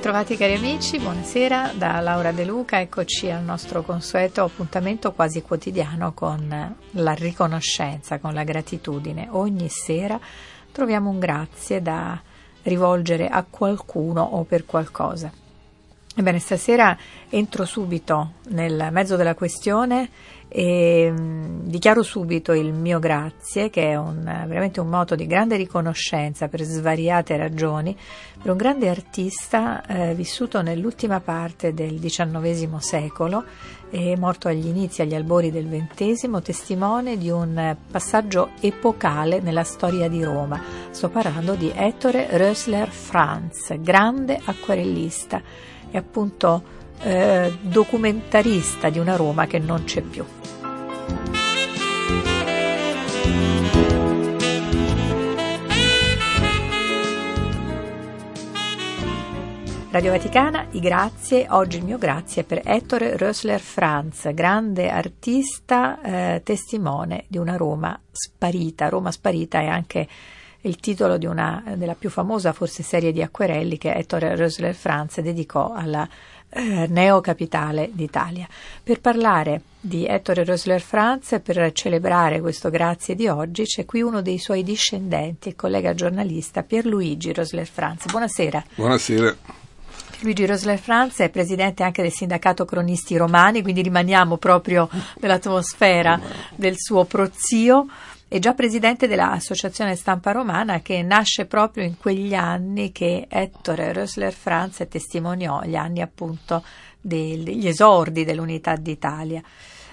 Bentrovati cari amici, buonasera da Laura De Luca, eccoci al nostro consueto appuntamento quasi quotidiano con la riconoscenza, con la gratitudine. Ogni sera troviamo un grazie da rivolgere a qualcuno o per qualcosa. Ebbene, stasera entro subito nel mezzo della questione e mh, dichiaro subito il mio grazie, che è un, veramente un moto di grande riconoscenza per svariate ragioni, per un grande artista eh, vissuto nell'ultima parte del XIX secolo e morto agli inizi, agli albori del XX, testimone di un passaggio epocale nella storia di Roma. Sto parlando di Ettore Rösler Franz, grande acquarellista e appunto eh, documentarista di una Roma che non c'è più. Radio Vaticana, i grazie, oggi il mio grazie per Ettore Rösler Franz, grande artista, eh, testimone di una Roma sparita. Roma sparita è anche il titolo di una, della più famosa forse serie di acquerelli che Ettore Rösler Franz dedicò alla eh, neocapitale d'Italia. Per parlare di Ettore Rösler Franz, per celebrare questo grazie di oggi, c'è qui uno dei suoi discendenti, il collega giornalista Pierluigi Rösler Franz. Buonasera. Buonasera. Luigi Rosler Franz è presidente anche del sindacato cronisti romani, quindi rimaniamo proprio nell'atmosfera del suo prozio è già presidente dell'Associazione Stampa Romana che nasce proprio in quegli anni che Ettore Rösler Franz testimoniò, gli anni appunto degli esordi dell'Unità d'Italia.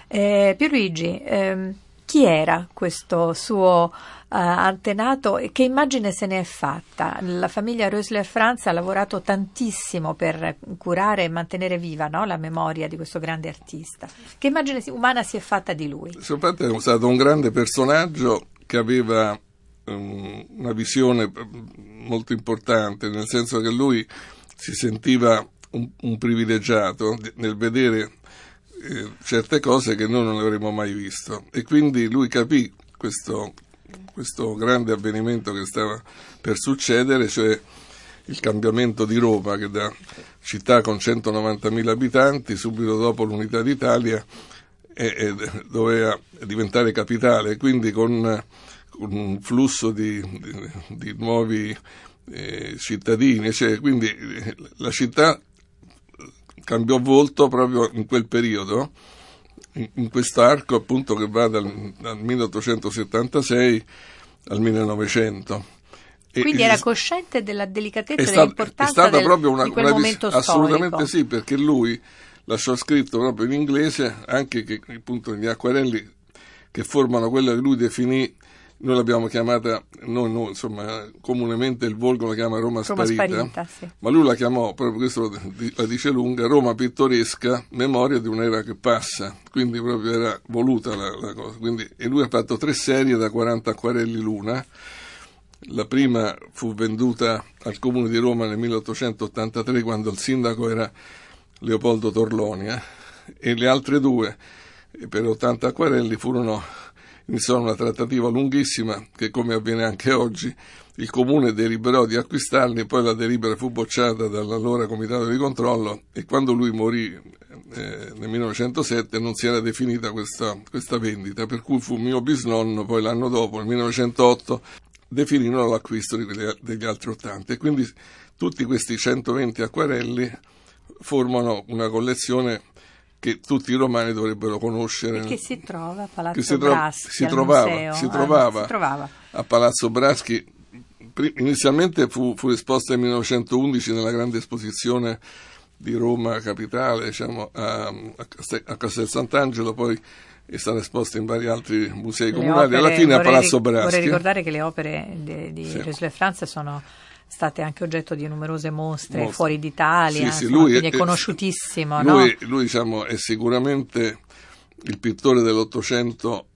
Eh, Pierluigi, ehm, chi era questo suo uh, antenato e che immagine se ne è fatta? La famiglia Rösler Franz ha lavorato tantissimo per curare e mantenere viva no? la memoria di questo grande artista. Che immagine umana si è fatta di lui? Soprattutto è stato un grande personaggio che aveva um, una visione molto importante, nel senso che lui si sentiva un, un privilegiato nel vedere eh, certe cose che noi non avremmo mai visto. E quindi lui capì questo, questo grande avvenimento che stava per succedere, cioè il cambiamento di Roma che da città con 190.000 abitanti subito dopo l'unità d'Italia e, e doveva diventare capitale, quindi con, con un flusso di, di, di nuovi eh, cittadini, cioè, quindi la città cambiò volto proprio in quel periodo, in, in quest'arco appunto che va dal, dal 1876 al 1900. Quindi era cosciente della delicatezza e dell'importanza è stata del, proprio una, di quel una momento vis- Assolutamente storico. sì, perché lui lasciò scritto proprio in inglese anche che appunto gli acquarelli che formano quello che lui definì noi l'abbiamo chiamata, noi, noi, insomma, comunemente il volgo la chiama Roma, Roma Sparita, Sparita sì. ma lui la chiamò, proprio questo la dice lunga, Roma pittoresca, memoria di un'era che passa, quindi proprio era voluta la, la cosa. Quindi, e lui ha fatto tre serie da 40 acquarelli l'una, la prima fu venduta al Comune di Roma nel 1883 quando il sindaco era Leopoldo Torloni eh? e le altre due per 80 acquarelli furono iniziò una trattativa lunghissima che come avviene anche oggi il comune deliberò di acquistarli poi la delibera fu bocciata dall'allora comitato di controllo e quando lui morì eh, nel 1907 non si era definita questa, questa vendita per cui fu mio bisnonno poi l'anno dopo nel 1908 definirono l'acquisto di quelli, degli altri 80 e quindi tutti questi 120 acquarelli formano una collezione che tutti i romani dovrebbero conoscere. E che si trova a Palazzo si tro- Braschi, si trovava, museo, si, trovava si trovava a Palazzo Braschi. Inizialmente fu, fu esposta nel 1911 nella grande esposizione di Roma capitale, diciamo, a, a Castel Sant'Angelo, poi è stata esposta in vari altri musei le comunali, opere, alla fine a Palazzo Braschi. Vorrei ricordare che le opere di, di Sì. Rösler Franz sono state anche oggetto di numerose mostre, Mostre. fuori d'Italia, Sì, sì, insomma, lui quindi è, è- conosciutissimo. Lui, no? lui, diciamo, è sicuramente il pittore dell'Ottocento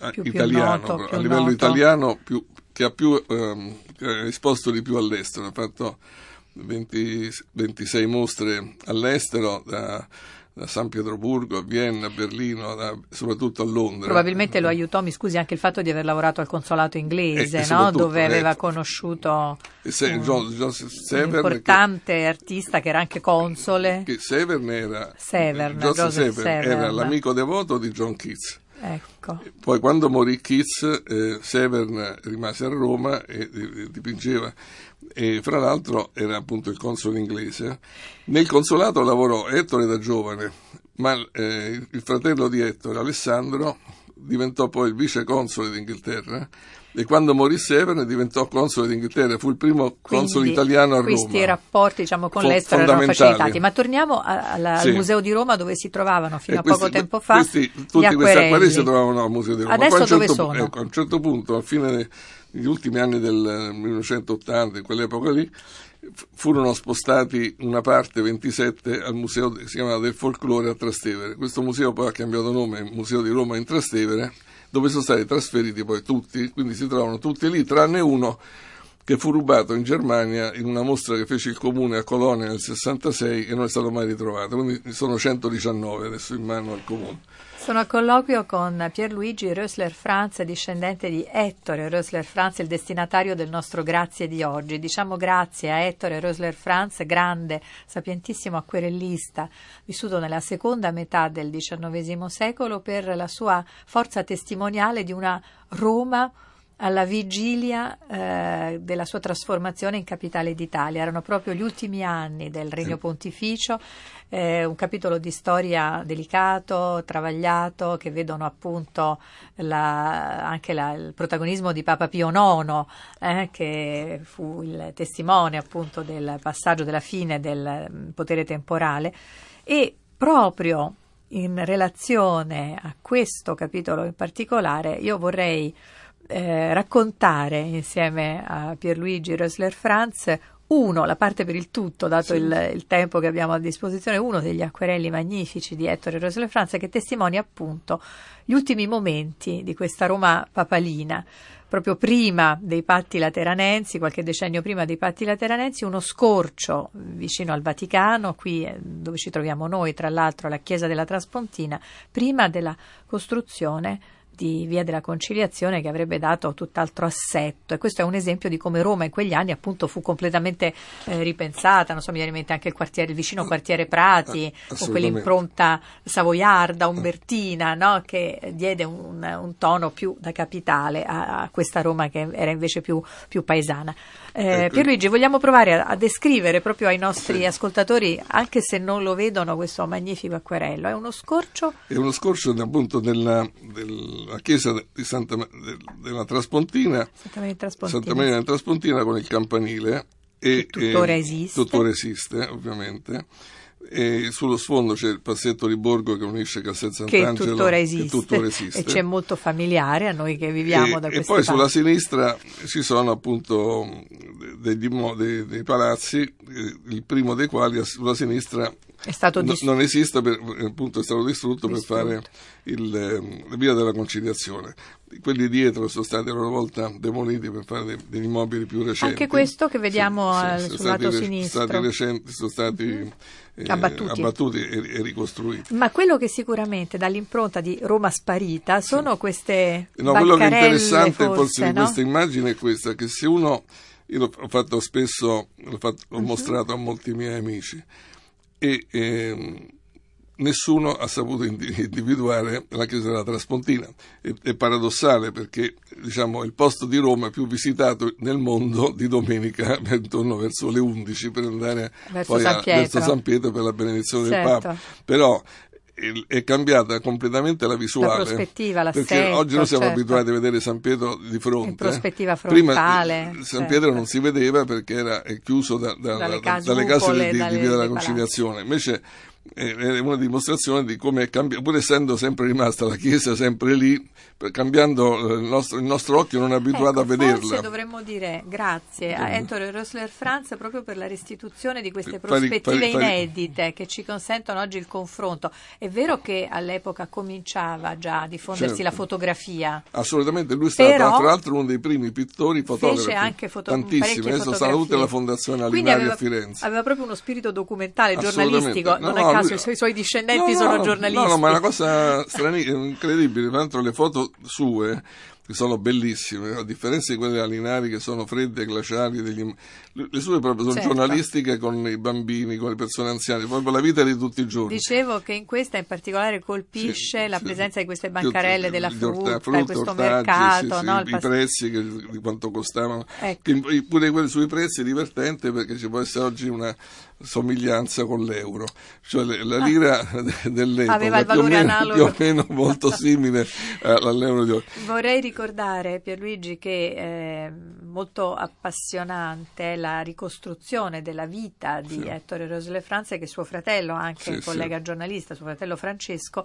eh, Più- più italiano, noto, a livello noto. italiano più- che ha più ehm, esposto di più all'estero, ha fatto 20 26 mostre all'estero da, da San Pietroburgo a Vienna, a Berlino, da- soprattutto a Londra. Probabilmente lo aiutò, mi scusi, anche il fatto di aver lavorato al consolato inglese, Eh, no? dove aveva ecco. conosciuto se- un- Jo- Joseph un Severn, che- importante artista che era anche console. che Severn era, Severn, Joseph Joseph Severn. era l'amico devoto di John Keats. Ecco. Poi quando morì Keats, eh, Severn rimase a Roma e eh, dipingeva e fra l'altro era appunto il console inglese. Nel consolato lavorò Ettore da giovane, ma eh, il fratello di Ettore, Alessandro, diventò poi il vice console d'Inghilterra e quando morì Severn diventò console d'Inghilterra, fu il primo console Quindi italiano a Roma. Questi rapporti diciamo, con Fo- l'estero erano facilitati. Ma torniamo alla- Sì. al Museo di Roma dove si trovavano fino E a poco questi- tempo fa questi- gli tutti questi acquerelli. si trovavano al Museo di Roma. Adesso un dove certo sono? ecco, a un certo punto, a fine degli ultimi anni del 1980, in quell'epoca lì, furono spostati una parte 27 al museo che si chiamava del folklore a Trastevere. Questo museo poi ha cambiato nome, Museo di Roma in Trastevere, dove sono stati trasferiti poi tutti, quindi si trovano tutti lì, tranne uno che fu rubato in Germania in una mostra che fece il comune a Colonia nel 66 e non è stato mai ritrovato, quindi sono 119 adesso in mano al comune. Sono a colloquio con Pierluigi Rösler Franz, discendente di Ettore Rösler Franz, il destinatario del nostro grazie di oggi. Diciamo grazie a Ettore Rösler Franz, grande, sapientissimo acquerellista, vissuto nella seconda metà del XIX secolo per la sua forza testimoniale di una Roma alla vigilia eh, della sua trasformazione in capitale d'Italia. Erano proprio gli ultimi anni del Regno Pontificio, eh, un capitolo di storia delicato, travagliato, che vedono appunto la- anche la- il protagonismo di Papa Pio IX, eh, che fu il testimone appunto del passaggio della fine del mm, potere temporale. E proprio in relazione a questo capitolo in particolare, io vorrei eh, raccontare insieme a Pierluigi Rösler Franz uno, la parte per il tutto, dato il, il tempo che abbiamo a disposizione, uno degli acquerelli magnifici di Ettore Rösler Franz che testimonia appunto gli ultimi momenti di questa Roma papalina. Proprio prima dei patti lateranensi, qualche decennio prima dei patti lateranensi, uno scorcio vicino al Vaticano, qui eh, dove ci troviamo noi, tra l'altro la chiesa della Traspontina, prima della costruzione di Via della Conciliazione che avrebbe dato tutt'altro assetto e questo è un esempio di come Roma in quegli anni appunto fu completamente eh, ripensata, non so, mi viene in mente anche il quartiere, il vicino quartiere Prati con Assolutamente. quell'impronta savoiarda, umbertina, no? che diede un, un tono più da capitale a, a questa Roma che era invece più, più paesana. Eh, Ecco. Pierluigi, vogliamo provare a, a descrivere proprio ai nostri ascoltatori, anche se non lo vedono, questo magnifico acquerello. È uno scorcio È uno scorcio appunto della, della chiesa di Santa, della Traspontina, Santa Maria Traspontina. Santa Maria della Traspontina con il campanile. E, Che tuttora e- esiste. Tuttora esiste, ovviamente. E sullo sfondo c'è il passetto di Borgo che unisce Castel che Sant'Angelo. tuttora che esiste, tuttora esiste. e c'è molto familiare a noi che viviamo e, da e queste poi sulla parti. sinistra ci sono appunto immo- dei, dei palazzi, eh, il primo dei quali sulla sinistra È stato no- dis- non esiste, per- appunto è stato distrutto, Distrutto. per fare il, ehm, la via della conciliazione. Quelli dietro sono stati a loro volta demoliti per fare dei- degli immobili più recenti. Anche questo che vediamo al- sono sul lato re- sinistro. Stati recenti, sono stati eh, Abbattuti. abbattuti e, e ricostruiti. Ma quello che sicuramente dà l'impronta di Roma sparita sono queste No, quello che è interessante forse, forse di no? questa immagine è questa, che se uno, io l'ho ho fatto spesso, l'ho, fatto- l'ho mostrato a molti miei amici, e ehm, nessuno ha saputo indi- individuare la chiesa della Traspontina. È, è paradossale perché diciamo, il posto di Roma più visitato nel mondo di domenica intorno verso le 11 per andare Verso San a- Pietro. verso San Pietro per la benedizione Certo. del Papa. Però è cambiata completamente la visuale. prospettiva, perché l'assetto, oggi noi siamo certo. abituati a vedere San Pietro di fronte. In prospettiva Prima, frontale, eh, San certo. Pietro non si vedeva perché era chiuso da- da- Dalle da- case dalle case di, di dalle- Via della Conciliazione. Invece è una dimostrazione di come è cambiato, pur essendo sempre rimasta la Chiesa sempre lì, cambiando il nostro, il nostro occhio non è abituato Ecco, a vederla. Forse dovremmo dire grazie a Ettore Rosler Franz proprio per la restituzione di queste Fai- fai- prospettive fai- inedite che ci consentono oggi il confronto. È vero che all'epoca cominciava già a diffondersi Certo. la fotografia. Assolutamente, lui è stato tra l'altro uno dei primi pittori fotografi. Fece anche foto- tantissimi, adesso sta tutta la fondazione Quindi Alinaria aveva, a Firenze. aveva proprio uno spirito documentale, giornalistico. No, non no, caso lui- i suoi, discendenti No, no, sono no, giornalisti. No, no, ma è una cosa strani- incredibile. Tra l'altro le foto sue che sono bellissime, a differenza di quelle alinari che sono fredde, glaciali, degli- le sue proprio sono Certo. giornalistiche con i bambini, con le persone anziane, proprio la vita di tutti i giorni. Dicevo che in questa in particolare colpisce Sì, la sì. presenza di queste bancarelle della orta- frutta, questo ortaggi, mercato, no? i pas- prezzi, che- di quanto costavano. Ecco. Pure quelli sui prezzi è divertente perché ci può essere oggi una somiglianza con l'euro, cioè la lira de- dell'epoca Ah. Aveva il più o valore meno- analogo. più o meno molto simile eh, all'euro di oggi. Vorrei ricordare, Pierluigi, che è molto appassionante la ricostruzione della vita di Sì. Ettore Rosle Franze, che suo fratello, anche Sì, collega sì. giornalista, suo fratello Francesco,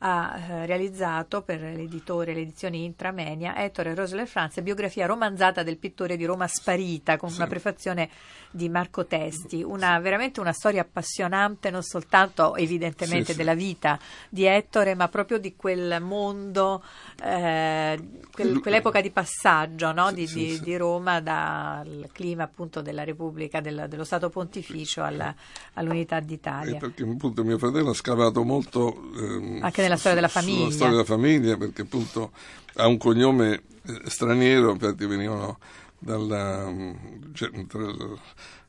ha eh, realizzato per l'editore, le edizioni Intramenia, Ettore Rosle Franze, biografia romanzata del pittore di Roma sparita, con una prefazione di Marco Testi, una, veramente una storia appassionante, non soltanto evidentemente Sì, sì. della vita di Ettore, ma proprio di quel mondo, eh, quel- quell'epoca di passaggio no? Sì, di, sì, di- sì. di Roma dal clima appunto della Repubblica, del- dello Stato Pontificio alla- all'unità E d'Italia. perché appunto mio fratello ha scavato molto ehm, Anche nella storia della famiglia. Sulla storia della famiglia perché appunto ha un cognome eh, straniero, infatti venivano dalla mm, cioè,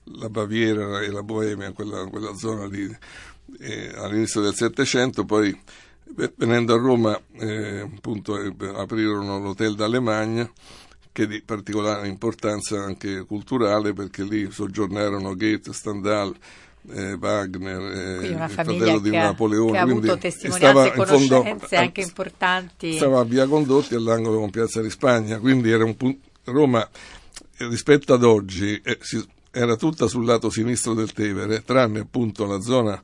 la- Baviera e la Boemia, quella, quella zona lì eh, all'inizio del Settecento, poi ve- venendo a Roma eh, appunto eh, aprirono l'hotel d'Alemagna che è di particolare importanza anche culturale perché lì soggiornarono Goethe, Stendhal, eh, Wagner, eh, il fratello di Napoleone. che ha avuto testimonianze e in fondo- conoscenze anche importanti. Stava a Via Condotti all'angolo con Piazza di Spagna, quindi era un pun- Roma rispetto ad oggi eh, si- era tutta sul lato sinistro del Tevere, tranne appunto la zona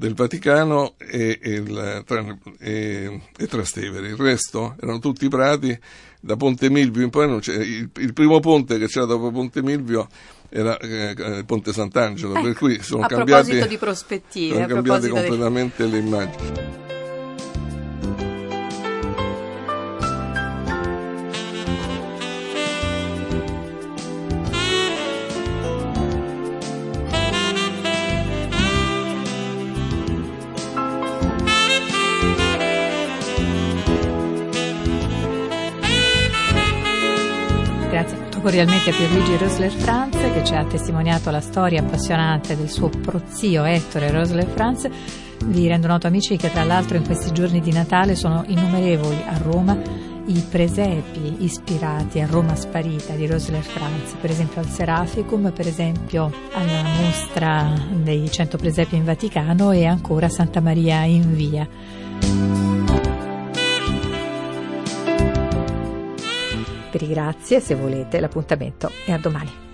del Vaticano e, e il- e- e Trastevere. Il resto erano tutti prati. Da Ponte Milvio in poi non c'è, il, il primo ponte che c'era dopo Ponte Milvio era eh, eh, Ponte Sant'Angelo, per Ecco, cui sono cambiate, sono cambiate proposito di- completamente le immagini. Cordialmente a Pierluigi Rosler Franz che ci ha testimoniato la storia appassionante del suo prozio Ettore Rosler Franz. Vi rendo noto amici che tra l'altro in questi giorni di Natale sono innumerevoli a Roma i presepi ispirati a Roma sparita di Rosler Franz, per esempio al Seraficum, per esempio alla mostra dei 100 presepi in Vaticano e ancora a Santa Maria in Via. Grazie, se volete, l'appuntamento è a domani.